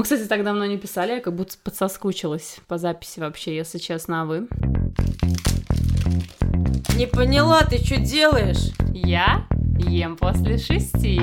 Мы, кстати, так давно не писали, я как будто подсоскучилась по записи вообще, если честно, а вы? Не поняла, ты что делаешь? Я ем после шести.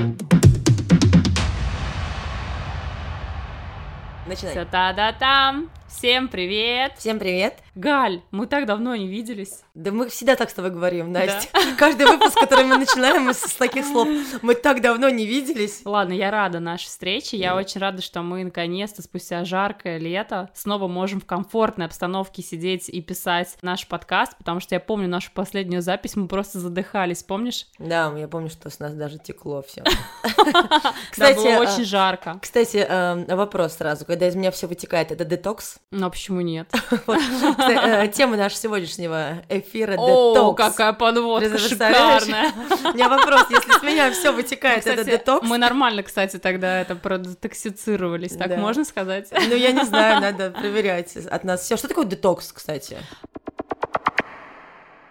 Начинай. Все та-да-там. Всем привет. Всем привет. Галь, мы так давно не виделись. Да мы всегда так с тобой говорим, Настя. Каждый выпуск, который мы начинаем, мы с таких слов. Мы так давно не виделись. Ладно, я рада нашей встрече. Я очень рада, что мы наконец-то спустя жаркое лето снова можем в комфортной обстановке сидеть и писать наш подкаст, потому что я помню нашу последнюю запись, мы просто задыхались, помнишь? Да, я помню, что с нас даже текло все. Кстати, было очень жарко. Кстати, вопрос сразу, когда из меня все вытекает, это детокс? Ну, а почему нет? Э, тема нашего сегодняшнего эфира детокс. О, какая подводка шикарная. У меня вопрос, если с меня все вытекает, это детокс? Мы нормально, кстати, тогда это продетоксицировались, так можно сказать? Ну, я не знаю, надо проверять от нас все. Что такое детокс, кстати?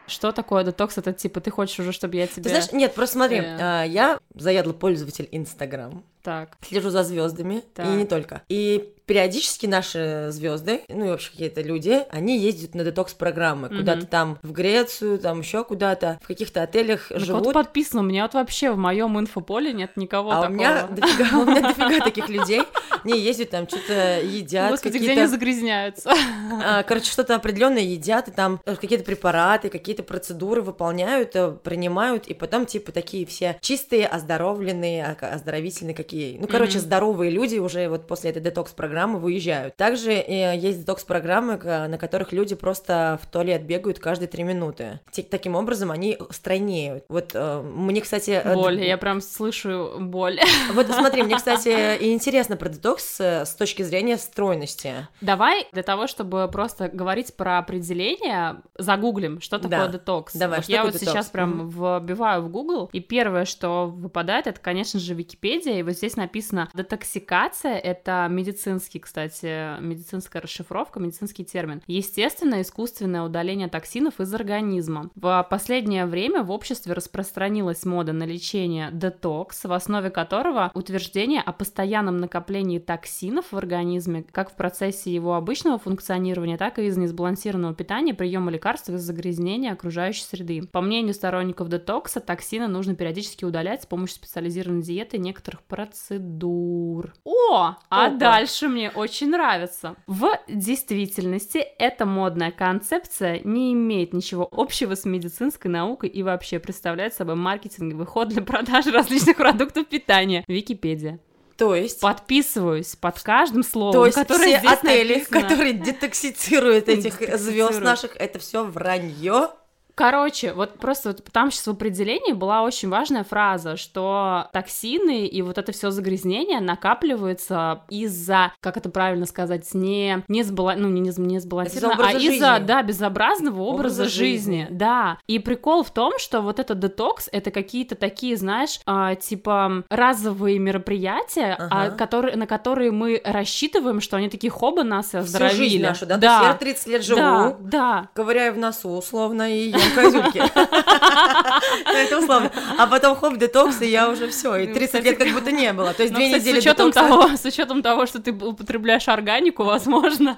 Что такое детокс? Это типа ты хочешь уже, чтобы я тебе... Ты знаешь, нет, просто смотри, э... я заядлый пользователь Инстаграм. Так. Слежу за звездами и не только. И периодически наши звезды, ну и вообще какие-то люди, они ездят на детокс-программы, mm-hmm. куда-то там в Грецию, там еще куда-то, в каких-то отелях ну, живут. Вот подписано, у меня вот вообще в моем инфополе нет никого а такого. У меня дофига, у меня дофига таких людей. Не ездят там, что-то едят. Господи, где они загрязняются? А, короче, что-то определенное едят, и там какие-то препараты, какие-то процедуры выполняют, э, принимают, и потом типа такие все чистые, оздоровленные, оздоровительные какие. Ну, короче, здоровые люди уже вот после этой детокс-программы программы выезжают. Также э, есть детокс-программы, на которых люди просто в туалет бегают каждые три минуты. Таким образом, они стройнеют. Вот э, мне, кстати... Боль, я прям слышу боль. Вот смотри, мне, кстати, интересно про детокс с точки зрения стройности. Давай для того, чтобы просто говорить про определение, загуглим, что такое да. детокс. Давай, вот что я вот детокс? сейчас прям вбиваю в Google, и первое, что выпадает, это, конечно же, Википедия, и вот здесь написано детоксикация — это медицинский медицинский, кстати, медицинская расшифровка, медицинский термин. Естественное искусственное удаление токсинов из организма. В последнее время в обществе распространилась мода на лечение детокс, в основе которого утверждение о постоянном накоплении токсинов в организме, как в процессе его обычного функционирования, так и из несбалансированного питания, приема лекарств из загрязнения окружающей среды. По мнению сторонников детокса, токсины нужно периодически удалять с помощью специализированной диеты и некоторых процедур. О, а Опа. дальше мне очень нравится. В действительности эта модная концепция не имеет ничего общего с медицинской наукой и вообще представляет собой маркетинговый ход для продажи различных продуктов питания. Википедия. То есть? Подписываюсь под каждым словом, То есть которое все отели, написано. которые детоксицируют этих звезд наших, это все вранье. Короче, вот просто вот там сейчас в определении была очень важная фраза, что токсины и вот это все загрязнение накапливаются из-за, как это правильно сказать, не, не, сбала, ну, не, не сбалансированно, а из-за, да, безобразного образа, образа жизни. жизни. Да. И прикол в том, что вот этот детокс, это какие-то такие, знаешь, а, типа разовые мероприятия, ага. а, которые, на которые мы рассчитываем, что они такие хоба нас и оздоровили. Всю жизнь нашу, да? да. То есть я 30 лет живу, да, да. ковыряю в носу условно, и я козюльки. Ну, это условно. А потом хоп, детокс, и я уже все. И 30 лет как будто не было. То есть ну, две недели с учетом того, С учетом того, что ты употребляешь органику, возможно.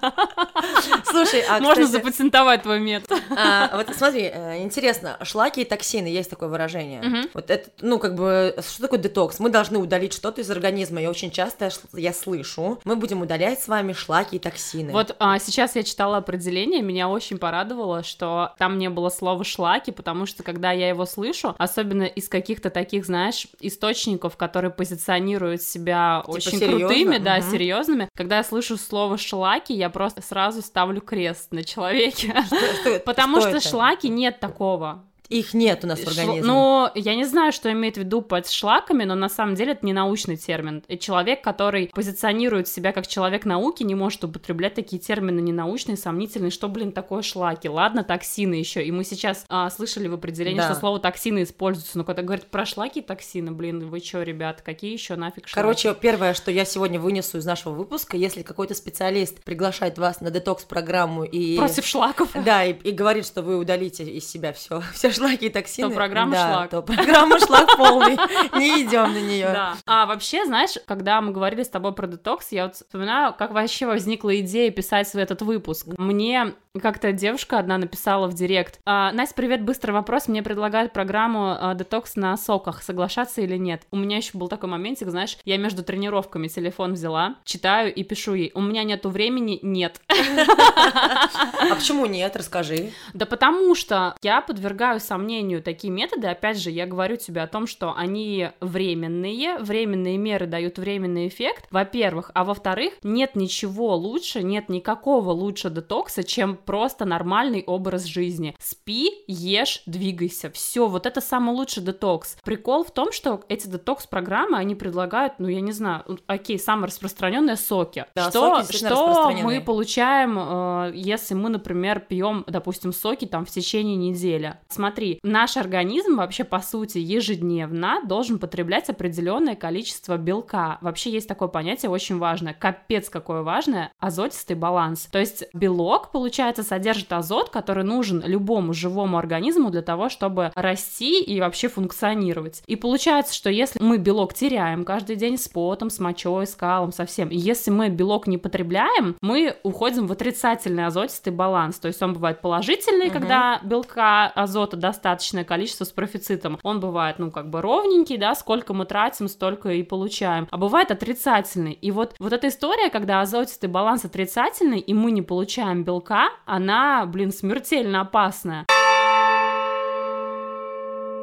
Слушай, а Можно запатентовать твой метод. А, вот смотри, э, интересно, шлаки и токсины, есть такое выражение. Вот это, ну, как бы, что такое детокс? Мы должны удалить что-то из организма. Я очень часто я слышу, мы будем удалять с вами шлаки и токсины. Вот а, сейчас я читала определение, меня очень порадовало, что там не было слова шлаки, потому что когда я его слышу, особенно из каких-то таких, знаешь, источников, которые позиционируют себя типа очень серьезно? крутыми, да, угу. серьезными, когда я слышу слово шлаки, я просто сразу ставлю крест на человеке, что, что, потому что, что шлаки нет такого. Их нет у нас в организме. Ну, я не знаю, что имеет в виду под шлаками, но на самом деле это не научный термин. Человек, который позиционирует себя как человек науки, не может употреблять такие термины ненаучные, сомнительные. Что, блин, такое шлаки? Ладно, токсины еще. И мы сейчас а, слышали в определении, да. что слово токсины используется. Но когда говорят про шлаки токсины, блин, вы что, ребят, какие еще нафиг шлаки? Короче, первое, что я сегодня вынесу из нашего выпуска, если какой-то специалист приглашает вас на детокс-программу и... Против шлаков. Да, и, и говорит, что вы удалите из себя все, все шлаки и токсины. То программа да, шлак. То программа шлак полный. Не идем на нее. Да. А вообще, знаешь, когда мы говорили с тобой про детокс, я вот вспоминаю, как вообще возникла идея писать этот выпуск. Мне как-то девушка одна написала в директ. «А, Настя, привет, быстрый вопрос. Мне предлагают программу а, детокс на соках. Соглашаться или нет? У меня еще был такой моментик, знаешь, я между тренировками телефон взяла, читаю и пишу ей. У меня нету времени, нет. А почему нет? Расскажи. Да потому что я подвергаю сомнению такие методы, опять же, я говорю тебе о том, что они временные, временные меры дают временный эффект, во-первых, а во-вторых, нет ничего лучше, нет никакого лучше детокса, чем просто нормальный образ жизни. Спи, ешь, двигайся, все, вот это самый лучший детокс. Прикол в том, что эти детокс-программы, они предлагают, ну, я не знаю, окей, самые распространенные соки. Да, что соки что мы получаем, э, если мы, например, пьем, допустим, соки там в течение недели. Смотри, наш организм вообще, по сути, ежедневно должен потреблять определенное количество белка. Вообще есть такое понятие очень важное, капец какое важное, азотистый баланс. То есть белок, получается, содержит азот, который нужен любому живому организму для того, чтобы расти и вообще функционировать. И получается, что если мы белок теряем каждый день с потом, с мочой, с калом, совсем, и если мы белок не потребляем, мы уходим в отрицательный азотистый баланс. То есть он бывает положительный, Мгм. когда белка азота достаточное количество с профицитом. Он бывает, ну, как бы ровненький, да, сколько мы тратим, столько и получаем. А бывает отрицательный. И вот, вот эта история, когда азотистый баланс отрицательный, и мы не получаем белка, она, блин, смертельно опасная.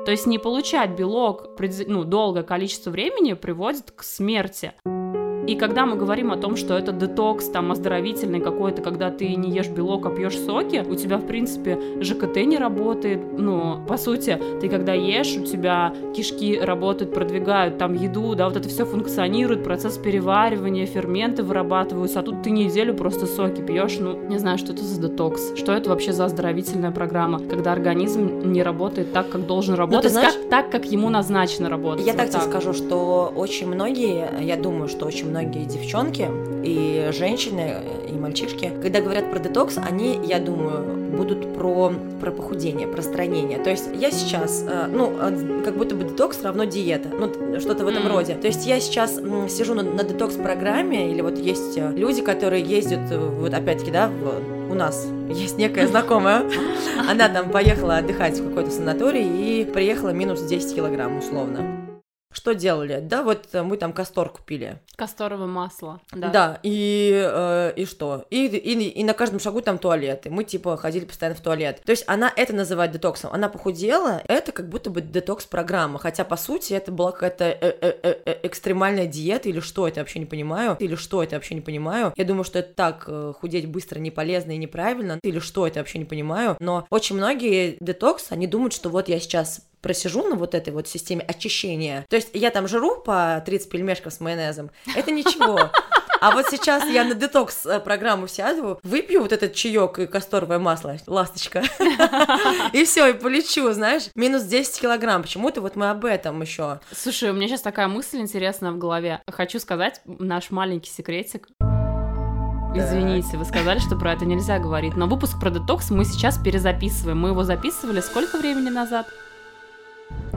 То есть не получать белок ну, долгое количество времени приводит к смерти. И когда мы говорим о том, что это детокс, там, оздоровительный какой-то, когда ты не ешь белок, а пьешь соки, у тебя, в принципе, ЖКТ не работает, ну, по сути, ты когда ешь, у тебя кишки работают, продвигают там еду, да, вот это все функционирует, процесс переваривания, ферменты вырабатываются, а тут ты неделю просто соки пьешь, ну, не знаю, что это за детокс, что это вообще за оздоровительная программа, когда организм не работает так, как должен работать, знаешь- как- так, как ему назначено работать. Я Вот так. тебе скажу, что очень многие, я думаю, что очень многие девчонки и женщины, и мальчишки, когда говорят про детокс, они, я думаю, будут про, про похудение, про стройнение. То есть я сейчас, э, ну, как будто бы детокс равно диета, ну, что-то в этом Мгм. роде. То есть я сейчас сижу на, на детокс-программе, или вот есть э, люди, которые ездят, э, вот опять-таки, да, в- у нас есть некая знакомая, она там поехала отдыхать в какой-то санаторий и приехала минус 10 килограмм, условно. Что делали? Да, вот э, мы там кастор купили. Касторовое масло. Да. Да, и, э, и что? И, и, и на каждом шагу там туалет. И мы, типа, ходили постоянно в туалет. То есть она это называет детоксом. Она похудела, это как будто бы детокс-программа. Хотя, по сути, это была какая-то э- э- экстремальная диета или что, это вообще не понимаю. Или что, это вообще не понимаю. Я думаю, что это так, худеть быстро не полезно и неправильно. Или что, это вообще не понимаю. Но очень многие детокс, они думают, что вот я сейчас просижу на вот этой вот системе очищения. То есть я там жру по 30 пельмешков с майонезом, это ничего. А вот сейчас я на детокс э, программу сяду, выпью вот этот чаек и касторовое масло, ласточка, и все, и полечу, знаешь, минус 10 килограмм. Почему-то вот мы об этом еще. Слушай, у меня сейчас такая мысль интересная в голове. Хочу сказать наш маленький секретик. Извините, вы сказали, что про это нельзя говорить, но выпуск про детокс мы сейчас перезаписываем. Мы его записывали сколько времени назад?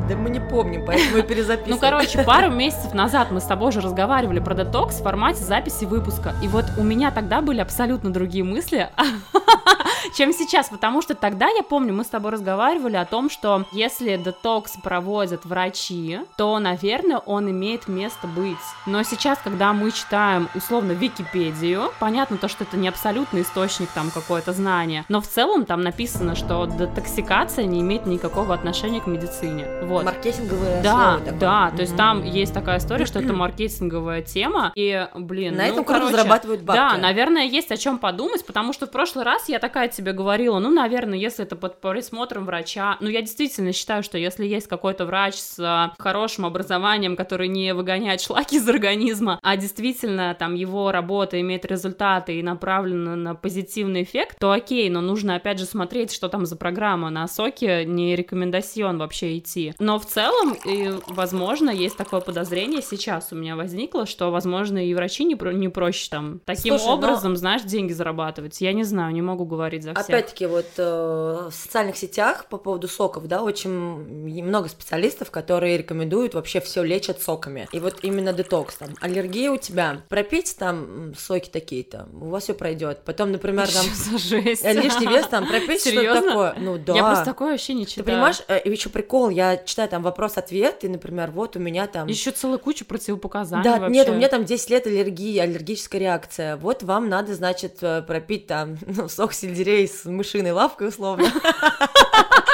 Да мы не помним, поэтому и перезаписываем. Ну, короче, пару месяцев назад мы с тобой уже разговаривали про детокс в формате записи выпуска. И вот у меня тогда были абсолютно другие мысли, чем сейчас, потому что тогда, я помню, мы с тобой разговаривали о том, что если детокс проводят врачи, то, наверное, он имеет место быть. Но сейчас, когда мы читаем, условно, Википедию, понятно то, что это не абсолютный источник там какое-то знание, но в целом там написано, что детоксикация не имеет никакого отношения к медицине. Вот. Маркетинговое Да, слово такое. да, то есть там есть такая история, что это маркетинговая тема, и, блин, На ну, этом короче, зарабатывают бабки. Да, наверное, есть о чем подумать, потому что в прошлый раз я такая тебе говорила, ну, наверное, если это под присмотром врача, ну, я действительно считаю, что если есть какой-то врач с а, хорошим образованием, который не выгоняет шлаки из организма, а действительно там его работа имеет результаты и направлена на позитивный эффект, то окей, но нужно опять же смотреть, что там за программа, на соке не рекомендацион вообще идти. Но в целом, и, возможно, есть такое подозрение сейчас у меня возникло, что, возможно, и врачи не, про- не проще там таким Слушай, но- образом, знаешь, деньги зарабатывать. Я не знаю, не могу говорить за всех. Опять-таки, вот э, в социальных сетях по поводу соков, да, очень много специалистов, которые рекомендуют вообще все лечат соками. И вот именно детокс, там, аллергия у тебя, пропить там соки такие-то, у вас все пройдет. Потом, например, там Что за жесть? лишний вес, там, пропить что-то такое. Ну да. Я просто такое вообще не Ты читаю. понимаешь, э, еще прикол, я читаю там вопрос-ответ, и, например, вот у меня там... Еще целую кучу противопоказаний Да, вообще. нет, у меня там 10 лет аллергии, аллергическая реакция. Вот вам надо, значит, э, пропить там ну, сок сельдерей с мышиной лавкой условно.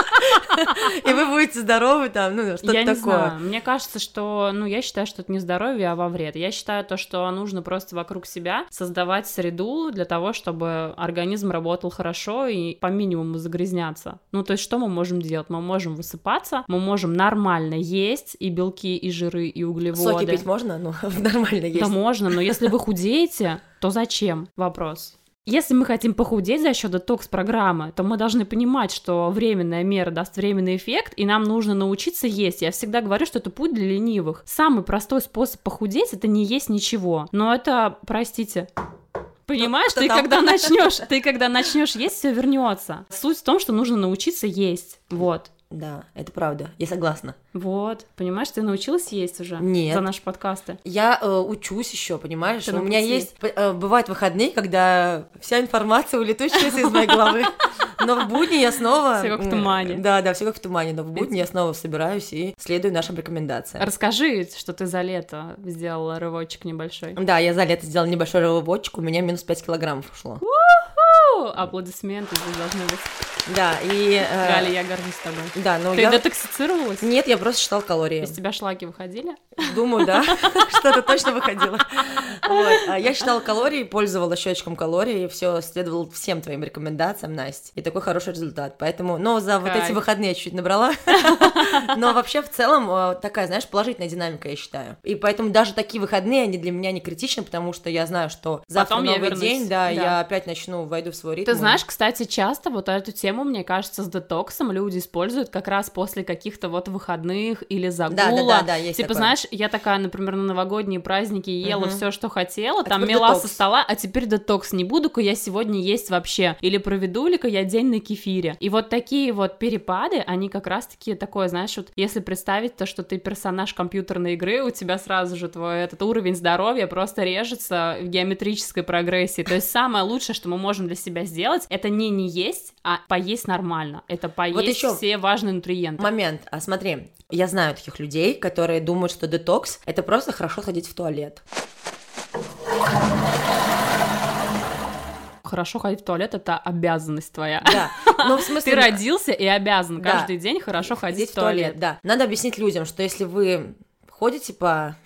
И вы будете здоровы там, ну, что-то я не такое. знаю. Мне кажется, что, ну, я считаю, что это не здоровье, а во вред. Я считаю то, что нужно просто вокруг себя создавать среду для того, чтобы организм работал хорошо и по минимуму загрязняться. Ну, то есть, что мы можем делать? Мы можем высыпаться, мы можем нормально есть и белки, и жиры, и углеводы. Соки пить можно? Ну, нормально есть. Да можно, но если вы худеете, то зачем? Вопрос. Если мы хотим похудеть за счет детокс-программы, то мы должны понимать, что временная мера даст временный эффект, и нам нужно научиться есть. Я всегда говорю, что это путь для ленивых. Самый простой способ похудеть это не есть ничего. Но это, простите, Понимаешь, кто ты когда начнешь, ты когда начнешь есть, все вернется. Суть в том, что нужно научиться есть. Вот. Да, это правда, я согласна. Вот. Понимаешь, ты научилась есть уже Нет. за наши подкасты. Я э, учусь еще, понимаешь? Ты У меня есть э, бывают выходные, когда вся информация улетучивается из моей головы. Но в будни я снова... Всё как в тумане. Да, да, все как в тумане. Но в будни я снова собираюсь и следую нашим рекомендациям. Расскажи, что ты за лето сделала рывочек небольшой. Да, я за лето сделала небольшой рывочек, у меня минус 5 килограммов ушло. Аплодисменты здесь должны быть. Да, и... э, Галя, я горжусь тобой. Да, но Ты я... детоксицировалась? Нет, я просто считала калории. Из тебя шлаки выходили? Думаю, да, что-то точно выходило. Вот. а Я считала калории, пользовалась счетчиком калорий, все следовал всем твоим рекомендациям, Настя. И такой хороший результат. Поэтому, но за вот эти выходные я чуть набрала. Но вообще в целом э, такая, знаешь, положительная динамика, я считаю. И поэтому даже такие выходные, они для меня не критичны, потому что я знаю, что завтра Потом новый день, да, Да. я опять начну, войду в свой ритм. Ты знаешь, кстати, часто вот эту тему, мне кажется, с детоксом люди используют как раз после каких-то вот выходных или загула. Да, да, да, да, есть Типа, такое. знаешь, я такая, например, на новогодние праздники ела Мгм. все, что хотела, А там мела со стола, а теперь детокс. Не буду-ка я сегодня есть вообще. Или проведу ли-ка я день на кефире. И вот такие вот перепады, они как раз-таки такое, знаешь, вот если представить то, что ты персонаж компьютерной игры, у тебя сразу же твой этот уровень здоровья просто режется в геометрической прогрессии. То есть самое лучшее, что мы можем для себя сделать, это не не есть, а поесть нормально. Это поесть ещё все важные нутриенты. Момент, а смотри, я знаю таких людей, которые думают, что детокс это просто хорошо ходить в туалет. Хорошо ходить в туалет это обязанность твоя. Да, ну в смысле... Ты родился и обязан Да. каждый день хорошо ходить в туалет. Да, надо объяснить людям, что если вы ходите по...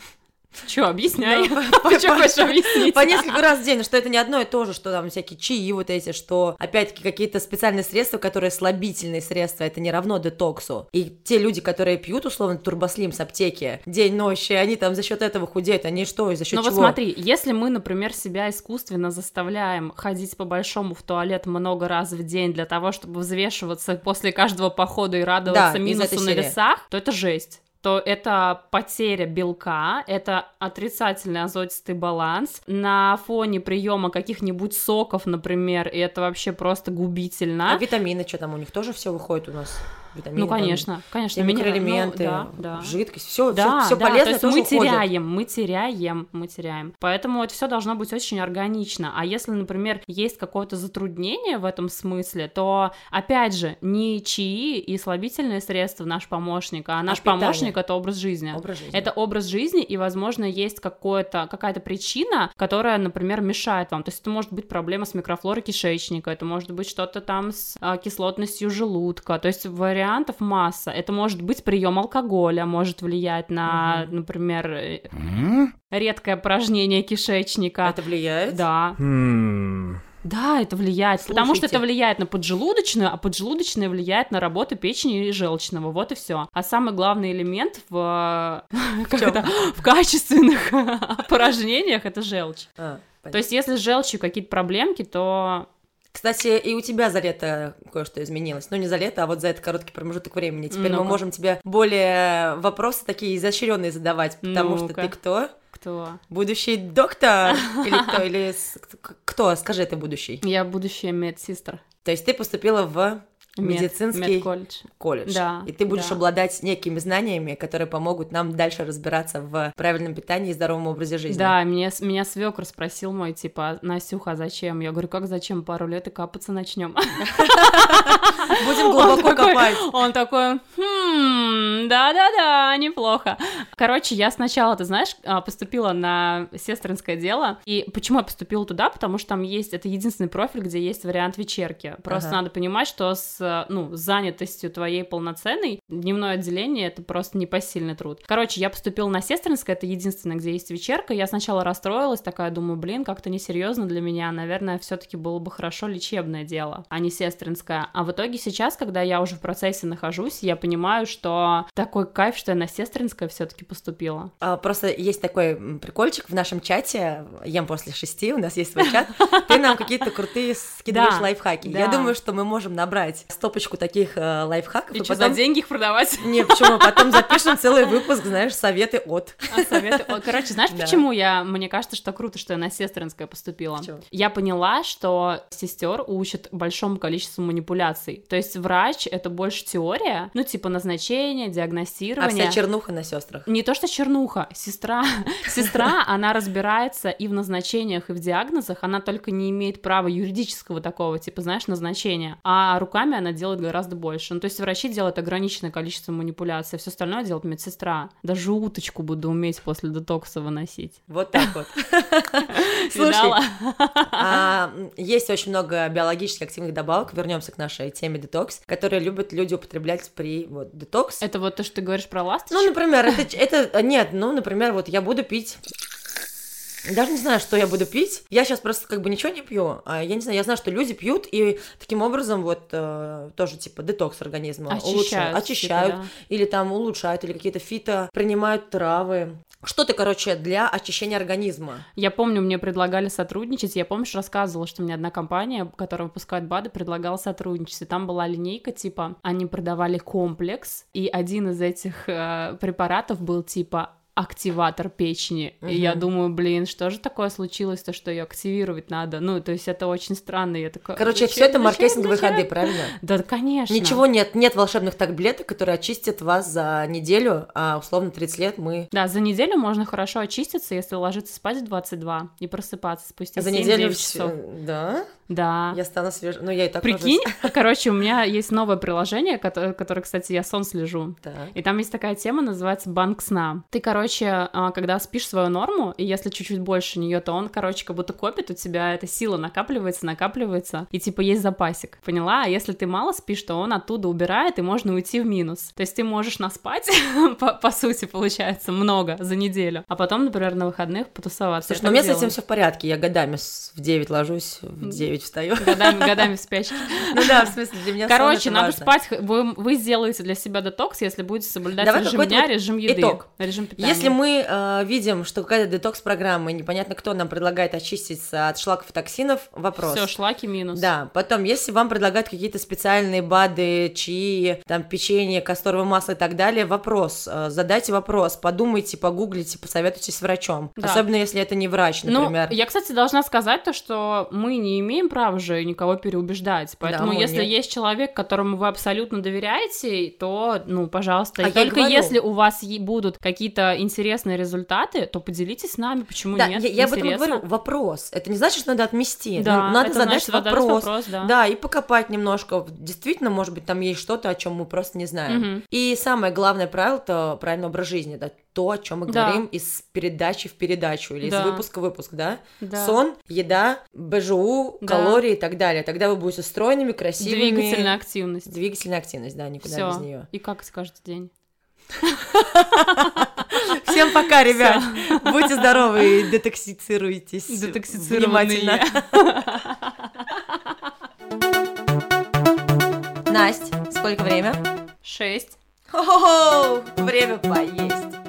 Че, объясняй. Ну, что хочешь объяснить? По несколько раз в день, что это не одно и то же, что там всякие чаи вот эти, что опять-таки какие-то специальные средства, которые слабительные средства, это не равно детоксу. И те люди, которые пьют условно турбослим с аптеки день-ночь, и они там за счет этого худеют, они что, за счет Ну чего? вот смотри, если мы, например, себя искусственно заставляем ходить по-большому в туалет много раз в день для того, чтобы взвешиваться после каждого похода и радоваться минусу на весах, то это жесть то это потеря белка, это отрицательный азотистый баланс. На фоне приема каких-нибудь соков, например, и это вообще просто губительно. А витамины, что там у них тоже все выходит у нас? Витамины, ну, там, конечно, конечно. все минерал- ну, микроэлементы, да, да. жидкость, все, Да, все, да, полезное то есть тоже мы уходит. теряем, мы теряем, мы теряем. Поэтому это все должно быть очень органично. А если, например, есть какое-то затруднение в этом смысле, то, опять же, не чаи и слабительные средства наш помощник, а наш питание. помощник это образ жизни. Образ жизни. Это образ жизни, и, возможно, есть какое-то, какая-то причина, которая, например, мешает вам. То есть это может быть проблема с микрофлорой кишечника, это может быть что-то там с а, кислотностью желудка. То есть вариантов масса. Это может быть прием алкоголя, может влиять на, например, э, редкое опорожнение кишечника. Это влияет? Да, Хм. да, это влияет, потому что Слушайте. это влияет на поджелудочную, а поджелудочная влияет на работу печени и желчного, вот и все. А самый главный элемент в, это, в качественных опорожнениях это желчь. А, понятно. То есть если с желчью какие-то проблемки, то Кстати, и у тебя за лето кое-что изменилось. Ну, не за лето, а вот за этот короткий промежуток времени. Теперь мы Ну-ка. можем тебе более вопросы такие изощренные задавать, потому что Ну-ка. ты кто? кто? Будущий доктор? Или кто? Или кто? Скажи, ты будущий. Я будущая медсестра. То есть ты поступила в Мед- медицинский медколледж. колледж. Да, И ты будешь да. обладать некими знаниями, которые помогут нам дальше разбираться в правильном питании и здоровом образе жизни. Да, мне, меня свекр спросил мой, типа, Настюха, а зачем? Я говорю, как зачем? Пару лет и капаться начнем. Будем глубоко копать. Он такой, хм, да-да-да, неплохо. Короче, я сначала, ты знаешь, а, поступила на сестринское дело. И почему я поступила туда? Потому что там есть, это единственный профиль, где есть вариант вечерки. Просто надо понимать, что с, ну, занятостью твоей полноценной дневное отделение это просто непосильный труд. Короче, я поступила на сестринское, это единственное, где есть вечерка. Я сначала расстроилась, такая думаю, блин, как-то несерьезно для меня. Наверное, все-таки было бы хорошо лечебное дело, а не сестринское. А в итоге сейчас, когда я уже в процессе нахожусь, я понимаю, что такой кайф, что я на сестринское все-таки поступила. А, Просто есть такой прикольчик в нашем чате, ем после шести, у нас есть свой чат, ты нам какие-то крутые скидываешь лайфхаки. Я думаю, что мы можем набрать стопочку таких э, лайфхаков, И и что, потом... за деньги их продавать? Не, почему? Потом запишем целый выпуск, знаешь, советы от. А советы- О, Короче, знаешь, Да. почему я, мне кажется, что круто, что я на сестринское поступила? Я поняла, что сестер учат большому количеству манипуляций. То есть врач это больше теория, ну типа назначение, А диагностирование. вся чернуха на сестрах. Не то, что чернуха, сестра, сестра, она разбирается и в назначениях, и в диагнозах, она только не имеет права юридического такого, типа, знаешь, назначения, а руками она делает гораздо больше. Ну, то есть врачи делают ограниченное количество манипуляций, а все остальное делает медсестра. Даже уточку буду уметь после детокса выносить. Вот так вот. Слушай, а, есть очень много биологически активных добавок, вернемся к нашей теме детокс, которые любят люди употреблять при вот детокс. Это вот то, что ты говоришь про ласточку? Ну, например, это, это нет, ну, например, вот я буду пить. Даже не знаю, что я буду пить. Я сейчас просто как бы ничего не пью. А я не знаю, я знаю, что люди пьют и таким образом вот э, тоже типа детокс организма улучшают, Очищают, очищают типа, да. или там улучшают, или какие-то фито принимают травы. Что-то, короче, для очищения организма. Я помню, мне предлагали сотрудничать. Я, помнишь, рассказывала, что мне одна компания, которая выпускает БАДы, предлагала сотрудничать. И там была линейка, типа, они продавали комплекс, и один из этих э, препаратов был, типа, активатор печени. И я думаю, блин, что же такое случилось, то, что ее активировать надо? Ну, то есть это очень странно. Я такая, Короче, «Зачем? все это маркетинговые Зачем?» ходы, правильно? Да, конечно. Ничего нет, нет волшебных таблеток, которые очистят вас за неделю, а условно 30 лет мы Да, за неделю можно хорошо очиститься, если ложиться спать в 22 и просыпаться спустя за 7-9 неделю часов. Да, Да. я стану свежей. Ну, я и так Прикинь, ложусь. короче, у меня есть новое приложение, которое, которое, кстати, я сон слежу. Так. И там есть такая тема, называется банк сна. Ты, короче, а, когда спишь свою норму, и если чуть-чуть больше нее, то он, короче, как будто копит у тебя, эта сила накапливается, накапливается, и типа есть запасик, поняла? А если ты мало спишь, то он оттуда убирает, и можно уйти в минус. То есть ты можешь наспать, по, по сути, получается, много за неделю, а потом, например, на выходных потусоваться. Слушай, Я ну у меня так с этим делаю. все в порядке. Я годами в 9 ложусь, в 9 встаю. Годами, годами в спячке. Ну да, в смысле, для меня Короче, надо важно. спать. Вы, вы сделаете для себя детокс, если будете соблюдать Давай режим дня, вот режим еды, итог. режим питания. Если мы э, видим, что какая-то детокс-программа, и непонятно кто нам предлагает очиститься от шлаков и токсинов, вопрос. Все, шлаки минус. Да, потом, если вам предлагают какие-то специальные БАДы, чаи, там, печенье, касторовое масло и так далее, вопрос, э, задайте вопрос, подумайте, погуглите, посоветуйтесь с врачом. Да. Особенно, если это не врач, например. Ну, я, кстати, должна сказать то, что мы не имеем права же никого переубеждать. Поэтому, мы если нет. есть человек, которому вы абсолютно доверяете, то, ну, пожалуйста. А И только говорю. если у вас будут какие-то интересные результаты, то поделитесь с нами, почему да, нет. я, я об этом говорю, вопрос. Это не значит, что надо отмести. Да, надо это задать значит вопрос. вопрос, да. Да, и покопать немножко. Действительно, может быть, там есть что-то, о чем мы просто не знаем. Мгм. И самое главное правило это правильный образ жизни. Это то, о чем мы Да. говорим из передачи в передачу или Да. из выпуска в выпуск, да? Да. Сон, еда, БЖУ, Да. калории и так далее. Тогда вы будете стройными, красивыми. Двигательная активность. Двигательная активность, да, никуда Все. без нее. И как каждый день. Всем пока, ребят. Будьте здоровы и детоксицируйтесь. Детоксицированные. Внимательно. Настя, сколько время? Шесть. Хо-хо-хо! Время поесть.